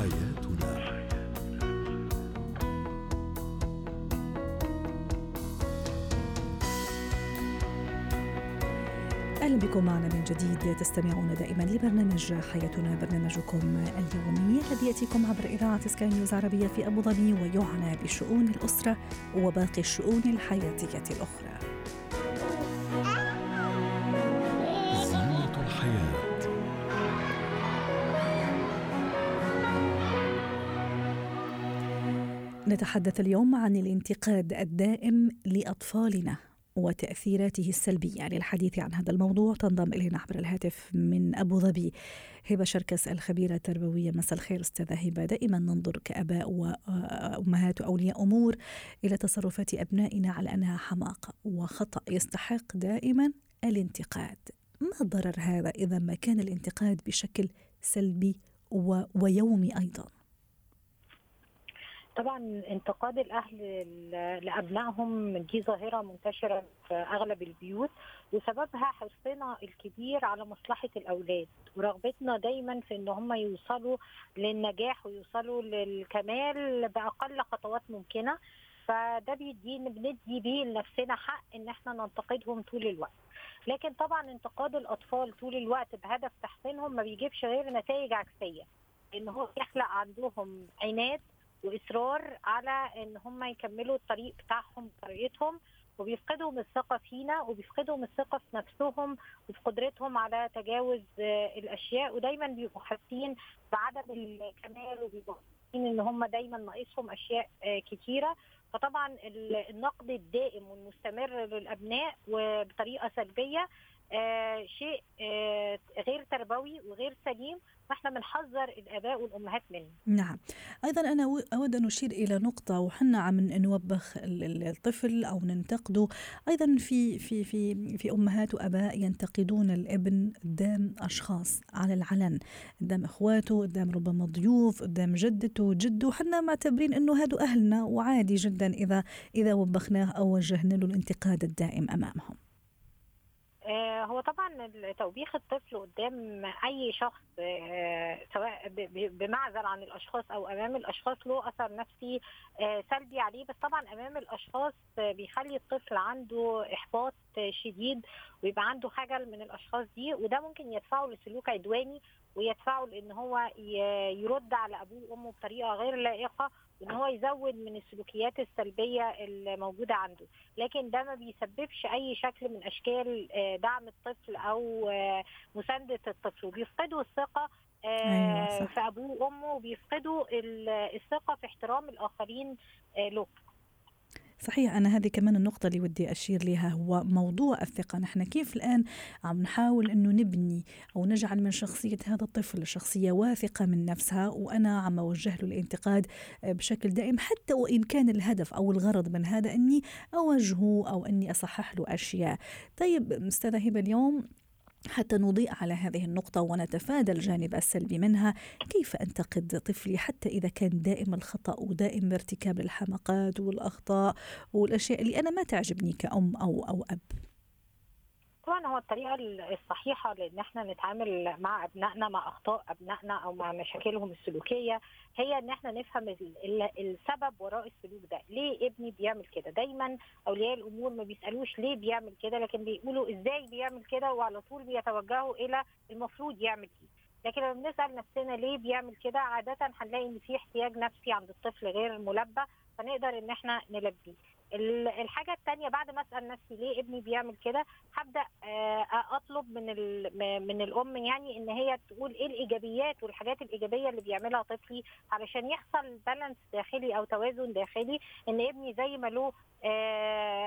حياتنا أهلا بكم معنا من جديد تستمعون دائما لبرنامج حياتنا برنامجكم اليومي الذي يأتيكم عبر إذاعة سكاي نيوز عربية في أبو ظبي ويعنى بشؤون الأسرة وباقي الشؤون الحياتية الأخرى. نتحدث اليوم عن الانتقاد الدائم لأطفالنا وتأثيراته السلبية. للحديث عن هذا الموضوع تنضم إلينا عبر الهاتف من أبو ظبي هبة شركس الخبيرة التربوية. مساء الخير أستاذة هبة. دائما ننظر كأباء وأمهات وأولياء أمور إلى تصرفات أبنائنا على أنها حماقة وخطأ يستحق دائما الانتقاد. ما ضرر هذا إذا ما كان الانتقاد بشكل سلبي ويومي أيضاً؟ طبعا انتقاد الأهل لأبنائهم دي ظاهرة منتشرة في أغلب البيوت وسببها حرصنا الكبير على مصلحة الأولاد. ورغبتنا دايما في إن هم يوصلوا للنجاح ويوصلوا للكمال بأقل خطوات ممكنة. فده بيدينا بندي بيه لنفسنا حق إن إحنا ننتقدهم طول الوقت. لكن طبعا انتقاد الأطفال طول الوقت بهدف تحسينهم ما بيجيبش غير نتائج عكسية. إن هو يخلق عندهم عناد وإصرار على إن هم يكملوا الطريق بتاعهم بطريقتهم وبيفقدوا من الثقة فينا وبيفقدوا من الثقة في نفسهم وفي قدرتهم على تجاوز الأشياء. ودايما بيبقوا حاسين بعدم الكمال وبيبقوا حاسين إن هم دايما ناقصهم أشياء كتيرة. فطبعا النقد الدائم والمستمر للأبناء وبطريقة سلبية آه شيء آه غير تربوي وغير سليم فاحنا بنحذر الآباء والأمهات منه. نعم، أيضا أنا أود أن أشير إلى نقطة وحنا عم نوبخ الطفل أو ننتقده، أيضا في في في في أمهات وآباء ينتقدون الابن قدام أشخاص على العلن، قدام إخواته، قدام ربما ضيوف، قدام جدته وجده، حنا معتبرين إنه هادو أهلنا وعادي جدا إذا إذا وبخناه أو وجهنا له الانتقاد الدائم أمامهم. هو طبعا توبيخ الطفل قدام أي شخص سواء بمعزل عن الأشخاص أو أمام الأشخاص له أثر نفسي سلبي عليه. بس طبعا أمام الأشخاص بيخلي الطفل عنده إحباط شديد ويبقى عنده خجل من الأشخاص دي. وده ممكن يدفعه لسلوك عدواني ويدفعه لإن هو يرد على أبوه وأمه بطريقة غير لائقة. وان هو يزود من السلوكيات السلبية الموجودة عنده. لكن ده ما بيسببش أي شكل من أشكال دعم الطفل أو مساندة الطفل. وبيفقدوا الثقة أيوة في أبوه وأمه وبيفقدوا الثقة في احترام الآخرين له. صحيح أنا هذه كمان النقطة اللي ودي أشير لها هو موضوع الثقة. نحن كيف الآن عم نحاول أنه نبني أو نجعل من شخصية هذا الطفل شخصية واثقة من نفسها؟ وأنا عم أوجه له الانتقاد بشكل دائم حتى وإن كان الهدف أو الغرض من هذا أني أوجهه أو أني أصحح له أشياء. طيب أستاذة هبة اليوم حتى نضيء على هذه النقطة ونتفادى الجانب السلبي منها. كيف أنتقد طفلي حتى إذا كان دائم الخطأ ودائم ارتكاب الحماقات والأخطاء والأشياء اللي أنا ما تعجبني كأم أو أو أب؟ طبعا هو الطريقة الصحيحة لإن إحنا نتعامل مع أبنائنا مع أخطاء أبنائنا أو مع مشاكلهم السلوكية هي إن إحنا نفهم السبب وراء السلوك ده. ليه ابني بيعمل كده؟ دايما أولياء الأمور ما بيسألوش ليه بيعمل كده لكن بيقولوا إزاي بيعمل كده وعلى طول بيتوجهوا إلى المفروض يعمل إيه. لكن لما بنسأل نفسنا ليه بيعمل كده عادة هنلاقي إن في احتياج نفسي عند الطفل غير ملبى فنقدر إن إحنا نلبيه. الحاجة الثانية بعد ما أسأل نفسي ليه ابني بيعمل كده هبدأ أطلب من من الأم يعني إن هي تقول إيه الإيجابيات والحاجات الإيجابية اللي بيعملها طفلي علشان يحصل بالانس داخلي أو توازن داخلي إن ابني زي ما له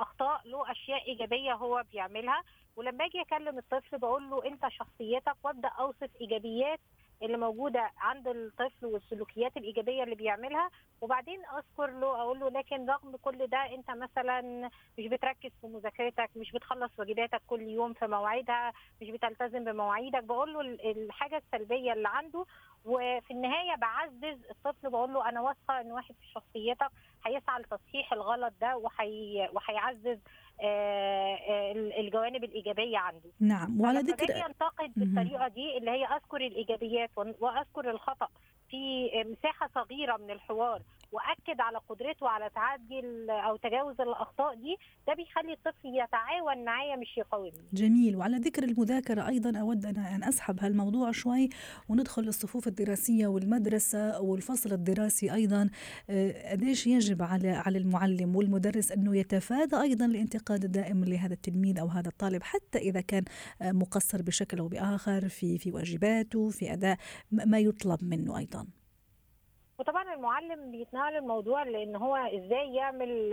أخطاء له أشياء إيجابية هو بيعملها. ولما أجي أكلم الطفل بقول له أنت شخصيتك وأبدأ أوصف إيجابيات اللي موجودة عند الطفل والسلوكيات الإيجابية اللي بيعملها. وبعدين أذكر له أقول له لكن رغم كل ده أنت مثلا مش بتركز في مذاكرتك مش بتخلص واجباتك كل يوم في مواعيدها مش بتلتزم بمواعيدك. بقول له الحاجة السلبية اللي عنده وفي النهاية بعزز الطفل بقول له أنا واثقة إن واحد في شخصيتك هيسعى لتصحيح الغلط ده وحي... وهيعزز آه الجوانب الإيجابية عنده نعم وعلى ذكر ينتقد بالطريقة دي اللي هي أذكر الإيجابيات وأذكر الخطأ. في مساحة صغيرة من الحوار. وأكد على قدرته على تعدي أو تجاوز الأخطاء دي ده بيخلي الطفل يتعاون معايا مش يقاومني. جميل. وعلى ذكر المذاكرة أيضا أود ان أسحب هالموضوع شوي وندخل للصفوف الدراسية والمدرسة والفصل الدراسي أيضا. آه، قديش يجب على على المعلم والمدرس أنه يتفادى أيضا الانتقاد الدائم لهذا التلميذ أو هذا الطالب حتى إذا كان آه، مقصر بشكل أو بآخر في في واجباته في أداء ما يطلب منه أيضا. وطبعا المعلم بيتناول الموضوع لأن هو إزاي يعمل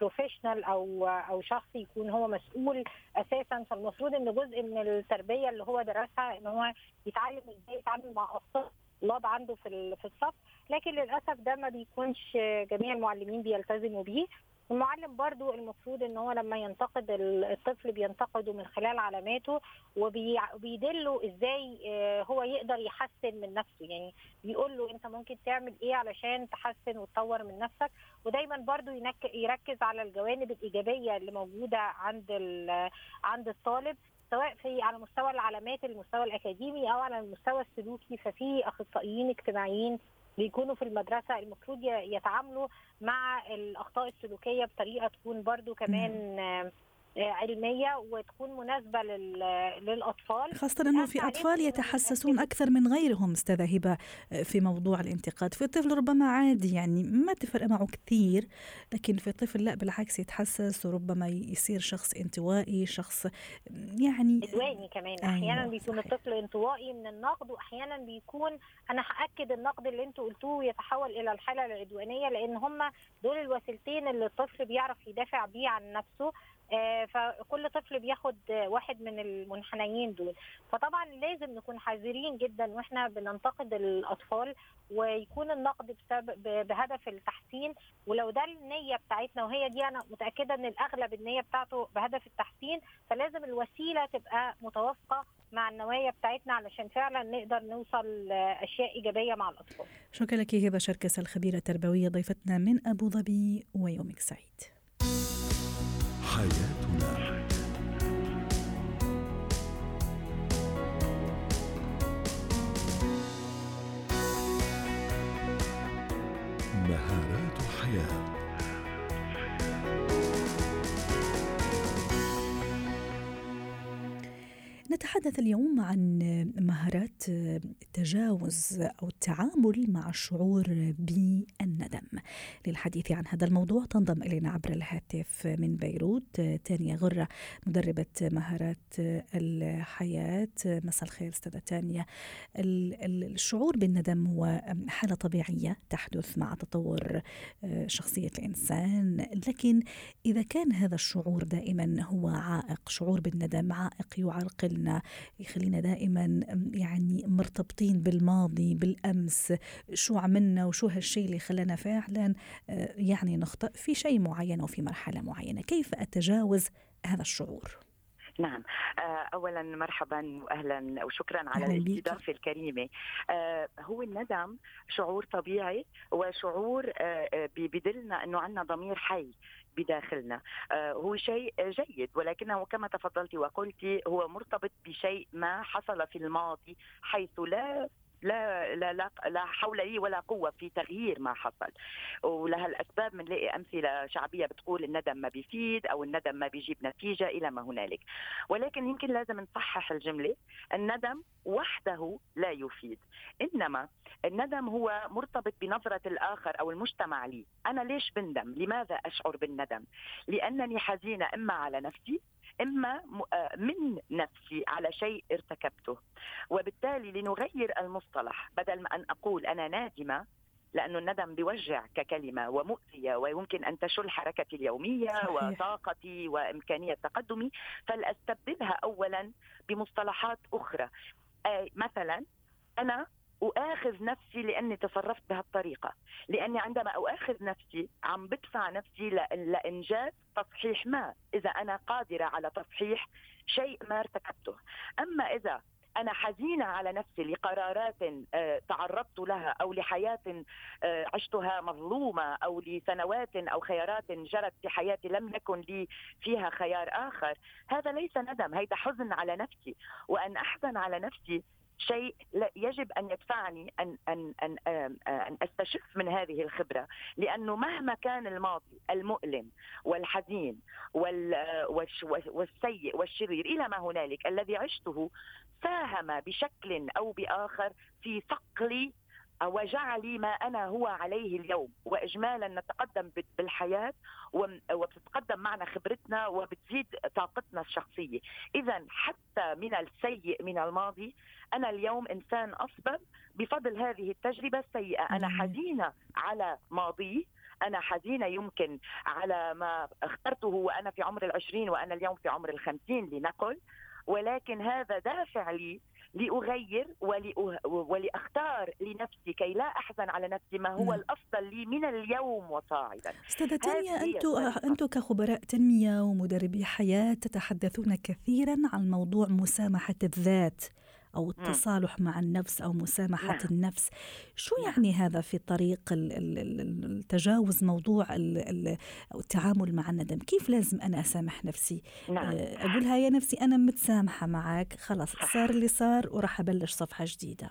بروفيشنال أو أو شخص يكون هو مسؤول أساسا. فالمفروض إن جزء من التربية اللي هو درسها إن هو يتعلم إزاي يتعامل مع الطلاب عنده في في الصف. لكن للأسف ده ما بيكونش جميع المعلمين بيلتزموا بيه. المعلم برضو المفروض إن هو لما ينتقد الطفل بينتقده من خلال علاماته وبيدله إزاي آه، هو يقدر يحسن من نفسه. يعني بيقول له أنت ممكن تعمل إيه علشان تحسن وتطور من نفسك؟ ودايما برضو يركز على الجوانب الإيجابية اللي موجودة عند عند الطالب سواء في على مستوى العلامات المستوى الأكاديمي أو على المستوى السلوكي. ففي أخصائيين اجتماعيين بيكونوا في المدرسة المفروض يتعاملوا مع الأخطاء السلوكية بطريقة تكون برضو كمان علمية وتكون مناسبة للأطفال. خاصة إنه في أطفال يتحسسون أكثر من غيرهم استاذه هبه في موضوع الانتقاد. في الطفل ربما عادي يعني ما تفرق معه كثير لكن في الطفل لا بالعكس يتحسس وربما يصير شخص انطوائي شخص يعني عدواني كمان. أيوة أحيانا بيكون صحيح. الطفل انطوائي من النقد وأحيانا بيكون أنا هأكد النقد اللي أنتوا قلتوه يتحول إلى الحالة العدوانية لأن هم دول الوسيلتين اللي الطفل بيعرف يدافع بيه عن نفسه. آه، فكل طفل بياخد واحد من المنحنيين دول فطبعا لازم نكون حذرين جدا وإحنا بننتقد الأطفال ويكون النقد بسبب بهدف التحسين ولو ده النية بتاعتنا وهي دي أنا متأكدة إن الأغلب النية بتاعته بهدف التحسين فلازم الوسيلة تبقى متوافقة مع النوايا بتاعتنا علشان فعلا نقدر نوصل لأشياء إيجابية مع الأطفال. شكرا لك هبة شركس الخبيرة التربوية ضيفتنا من أبو ظبي ويومك سعيد. حياتنا نتحدث اليوم عن مهارات التجاوز أو التعامل مع الشعور بالندم. للحديث عن هذا الموضوع تنضم إلينا عبر الهاتف من بيروت تانيا غرة مدربة مهارات الحياة. مساء الخير أستاذة تانيا. الشعور بالندم هو حالة طبيعية تحدث مع تطور شخصية الإنسان، لكن إذا كان هذا الشعور دائما هو عائق، شعور بالندم عائق يعرقلنا يخلينا دائما يعني مرتبطين بالماضي بالأمس. شو عملنا وشو هالشيء اللي خلانا فعلا آه، يعني نخطئ في شيء معين أو في مرحلة معينة. كيف أتجاوز هذا الشعور؟ نعم. آه، اولا مرحبا واهلا وشكرا على الاستضافة الكريمة. آه، هو الندم شعور طبيعي وشعور بدلنا إنه عندنا ضمير حي بداخلنا. آه، هو شيء جيد ولكنه كما تفضلت وقلت هو مرتبط بشيء ما حصل في الماضي حيث لا لا لا لا, لا حول لي ولا قوة في تغيير ما حصل. ولها الاسباب بنلاقي أمثلة شعبية بتقول الندم ما بيفيد أو الندم ما بيجيب نتيجة إلى ما هنالك. ولكن يمكن لازم نصحح الجملة. الندم وحده لا يفيد. إنما الندم هو مرتبط بنظرة الآخر أو المجتمع لي. أنا ليش بندم؟ لماذا أشعر بالندم؟ لأنني حزينة إما على نفسي إما آه، من نفسي على شيء ارتكبته وبالتالي لنغير المصطلح بدل ما أن أقول أنا نادمة لأنه الندم بيوجع ككلمة ومؤذية ويمكن أن تشل حركتي اليومية صحيح. وطاقتي وإمكانية تقدمي فلأستبدلها اولا بمصطلحات أخرى آه مثلا أنا أؤاخذ نفسي لأني تصرفت بهالطريقة. لأني عندما أؤاخذ نفسي عم بدفع نفسي لإنجاز تصحيح ما. إذا أنا قادرة على تصحيح شيء ما ارتكبته. أما إذا أنا حزينة على نفسي لقرارات آه، تعرضت لها أو لحياة آه، عشتها مظلومة أو لسنوات أو خيارات جرت في حياتي لم يكن لي فيها خيار آخر هذا ليس ندم هيدا حزن على نفسي. وأن أحزن على نفسي شيء يجب أن يدفعني ان ان ان أن أستشف من هذه الخبرة. لأنه مهما كان الماضي المؤلم والحزين والسيء والشرير إلى ما هنالك الذي عشته ساهم بشكل أو بآخر في صقل وجعلي ما أنا هو عليه اليوم. واجمالا نتقدم بالحياة وبتتقدم معنا خبرتنا وبتزيد طاقتنا الشخصية. اذا حتى من السيء من الماضي أنا اليوم إنسان أصبر بفضل هذه التجربة السيئة. أنا حزينة على ماضي أنا حزينة يمكن على ما اخترته وأنا في عمر العشرين وأنا اليوم في عمر الخمسين لنقل. ولكن هذا دافع لي لأغير ولأختار لنفسي كي لا أحزن على نفسي ما هو نعم. الأفضل لي من اليوم وصاعدا. أستاذة تانيا أنتم أنتم كخبراء تنمية ومدربي حياة تتحدثون كثيرا عن موضوع مسامحة الذات. أو التصالح مع النفس أو مسامحة نعم. النفس شو نعم. يعني هذا في طريق التجاوز موضوع التعامل مع الندم كيف لازم أنا أسامح نفسي نعم. آه، أقولها يا نفسي أنا متسامحة معك خلاص صار اللي صار وراح أبلش صفحة جديدة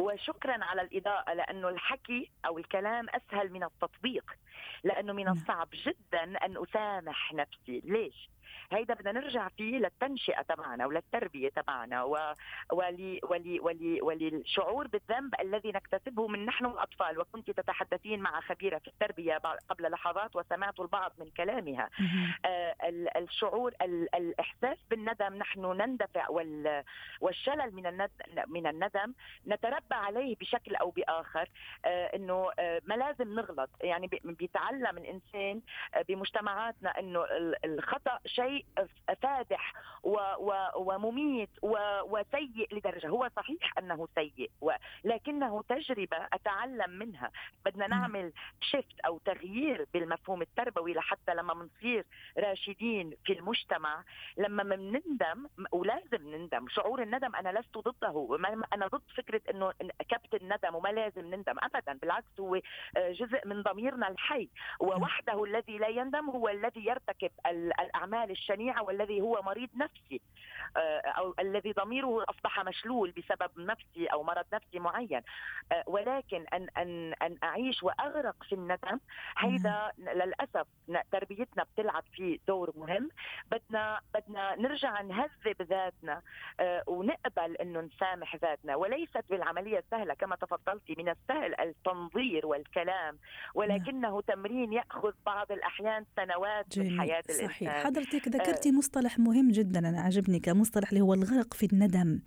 وشكرا على الإضاءة لأنه الحكي أو الكلام أسهل من التطبيق لأنه من نعم. الصعب جدا أن أسامح نفسي ليش؟ هيدا بدنا نرجع فيه للتنشئة تبعنا وللتربية تبعنا ولي ولي ولي وللشعور بالذنب الذي نكتسبه من نحن الأطفال. وكنت تتحدثين مع خبيرة في التربية قبل لحظات وسمعت البعض من كلامها. آه الشعور الإحساس بالندم نحن نندفع والشلل من من الندم. نتربى عليه بشكل أو بآخر. آه إنه آه ما لازم نغلط. يعني بيتعلم الإنسان آه، بمجتمعاتنا إنه الخطأ شيء فادح ومميت وسيء لدرجة. هو صحيح أنه سيء ولكنه تجربة أتعلم منها. بدنا نعمل شيفت أو تغيير بالمفهوم التربوي لحتى لما بنصير راشدين في المجتمع لما بنندم ولازم نندم. شعور الندم أنا لست ضده. أنا ضد فكرة إنه كبت الندم وما لازم نندم ابدا. بالعكس هو جزء من ضميرنا الحي. ووحده الذي لا يندم هو الذي يرتكب الأعمال الشنيعة والذي هو مريض نفسي آه، أو الذي ضميره أصبح مشلول بسبب نفسي أو مرض نفسي معين. آه، ولكن أن أن أن أعيش وأغرق في الندم هيدا للأسف تربيتنا بتلعب فيه دور مهم. بدنا بدنا نرجع نهذب ذاتنا آه، ونقبل إنه نسامح ذاتنا. وليست بالعملية السهلة كما تفضلتي من السهل التنظير والكلام. ولكنه تمرين يأخذ بعض الأحيان سنوات من حياة الإنسان. صحيح حضرتك ذكرتي مصطلح مهم جدا أنا عجبني كمصطلح اللي هو الغرق في الندم.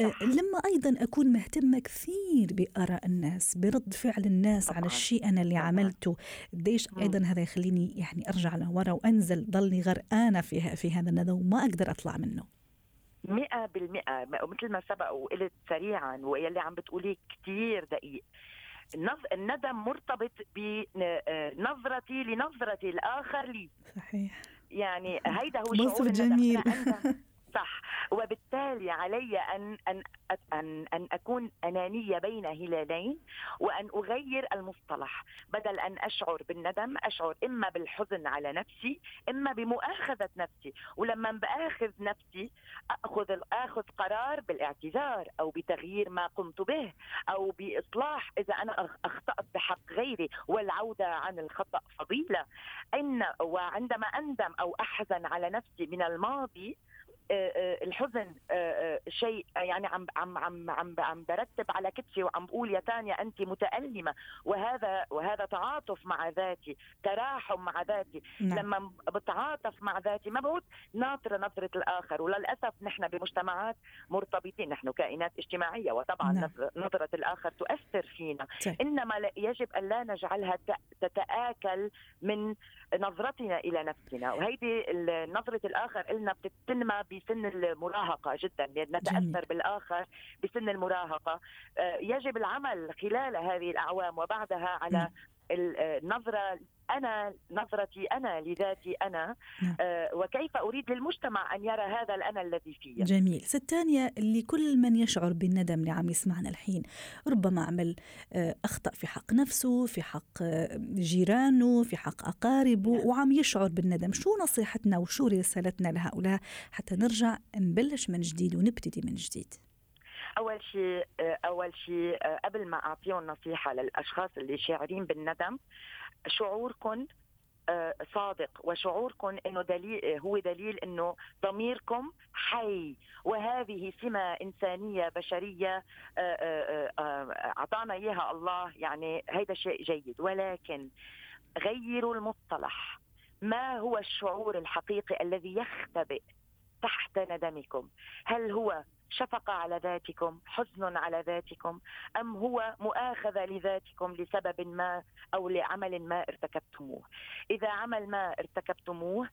آه، لما أيضا أكون مهتمة كثير بآراء الناس برد فعل الناس طبعا. على الشيء أنا اللي. عملته قديش أيضا هذا يخليني يعني أرجع لورا وأنزل ضلني غرقانة في في هذا الندم وما أقدر أطلع منه. مئة بالمئة مثل ما سبق وقلت سريعا واللي عم بتقوليه كثير دقيق. الندم مرتبط بنظرتي لنظرة الآخر لي. صحيح. يعني هيدا هو شعور جميل. صح. وبالتالي علي ان ان ان أن أكون أنانية بين هلالين وأن أغير المصطلح. بدل أن أشعر بالندم أشعر إما بالحزن على نفسي إما بمؤاخذة نفسي. ولما بآخذ نفسي أخذ آخذ قرار بالاعتذار أو بتغيير ما قمت به أو بإصلاح إذا أنا أخطأت بحق غيري والعودة عن الخطأ فضيلة. إن وعندما أندم أو أحزن على نفسي من الماضي الحزن آه، شيء يعني عم عم عم عم عم برتب على كتفي وعم بقول يا تانيا انت متألمة وهذا وهذا تعاطف مع ذاتي تراحم مع ذاتي نعم. لما بتعاطف مع ذاتي ما بعود ناطرة نظرة الآخر وللأسف نحن بمجتمعات مرتبطين نحن كائنات اجتماعية وطبعا نعم. نظرة الآخر تؤثر فينا طيب. إنما يجب أن لا نجعلها تتآكل من نظرتنا إلى نفسنا وهيدي نظرة الآخر لنا بتتنمى بسن المراهقة جدا نتأثر جميل. بالآخر بسن المراهقة آه، يجب العمل خلال هذه الأعوام وبعدها على النظرة أنا نظرتي أنا لذاتي أنا نعم. آه وكيف أريد للمجتمع أن يرى هذا الأنا الذي فيه جميل. ست تانية لكل من يشعر بالندم اللي عم يسمعنا الحين. ربما عمل آه أخطأ في حق نفسه في حق آه جيرانه في حق أقاربه نعم. وعم يشعر بالندم. شو نصيحتنا وشو رسالتنا لهؤلاء؟ حتى نرجع نبلش من جديد ونبتدي من جديد. أول شيء أول شيء قبل ما أعطيهم نصيحة للأشخاص اللي شاعرين بالندم شعوركم آه، صادق وشعوركم إنه دليل هو دليل إنه ضميركم حي. وهذه سمة إنسانية بشرية آه، آه، أعطانا إياها الله يعني هذا شيء جيد. ولكن غيروا المصطلح. ما هو الشعور الحقيقي الذي يختبئ تحت ندمكم؟ هل هو شفقة على ذاتكم حزن على ذاتكم أم هو مؤاخذة لذاتكم لسبب ما أو لعمل ما ارتكبتموه؟ إذا عمل ما ارتكبتموه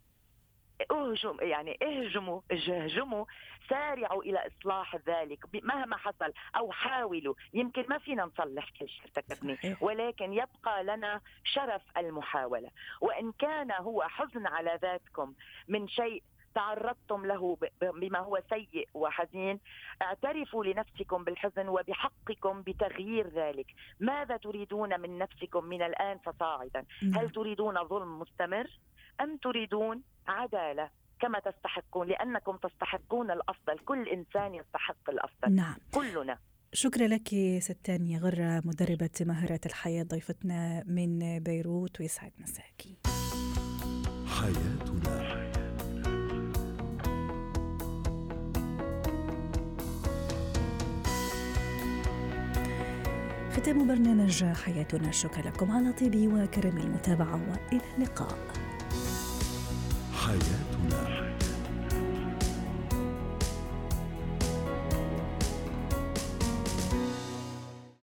اهجم يعني اهجموا اهجموا سارعوا إلى إصلاح ذلك مهما حصل أو حاولوا يمكن ما فينا نصلح كل شيء ارتكبناه ولكن يبقى لنا شرف المحاولة. وإن كان هو حزن على ذاتكم من شيء تعرضتم له بما هو سيء وحزين اعترفوا لنفسكم بالحزن وبحقكم بتغيير ذلك. ماذا تريدون من نفسكم من الآن فصاعدا؟ نعم. هل تريدون ظلم مستمر أم تريدون عدالة؟ كما تستحقون لأنكم تستحقون الأفضل. كل إنسان يستحق الأفضل. نعم. كلنا. شكرا لك ستانيا غرة مدربة مهارات الحياة ضيفتنا من بيروت ويسعد مساكي. حياتنا ختام برنامج حياتنا. شكرا لكم على طيب وكرم المتابعة وإلى اللقاء. حياتنا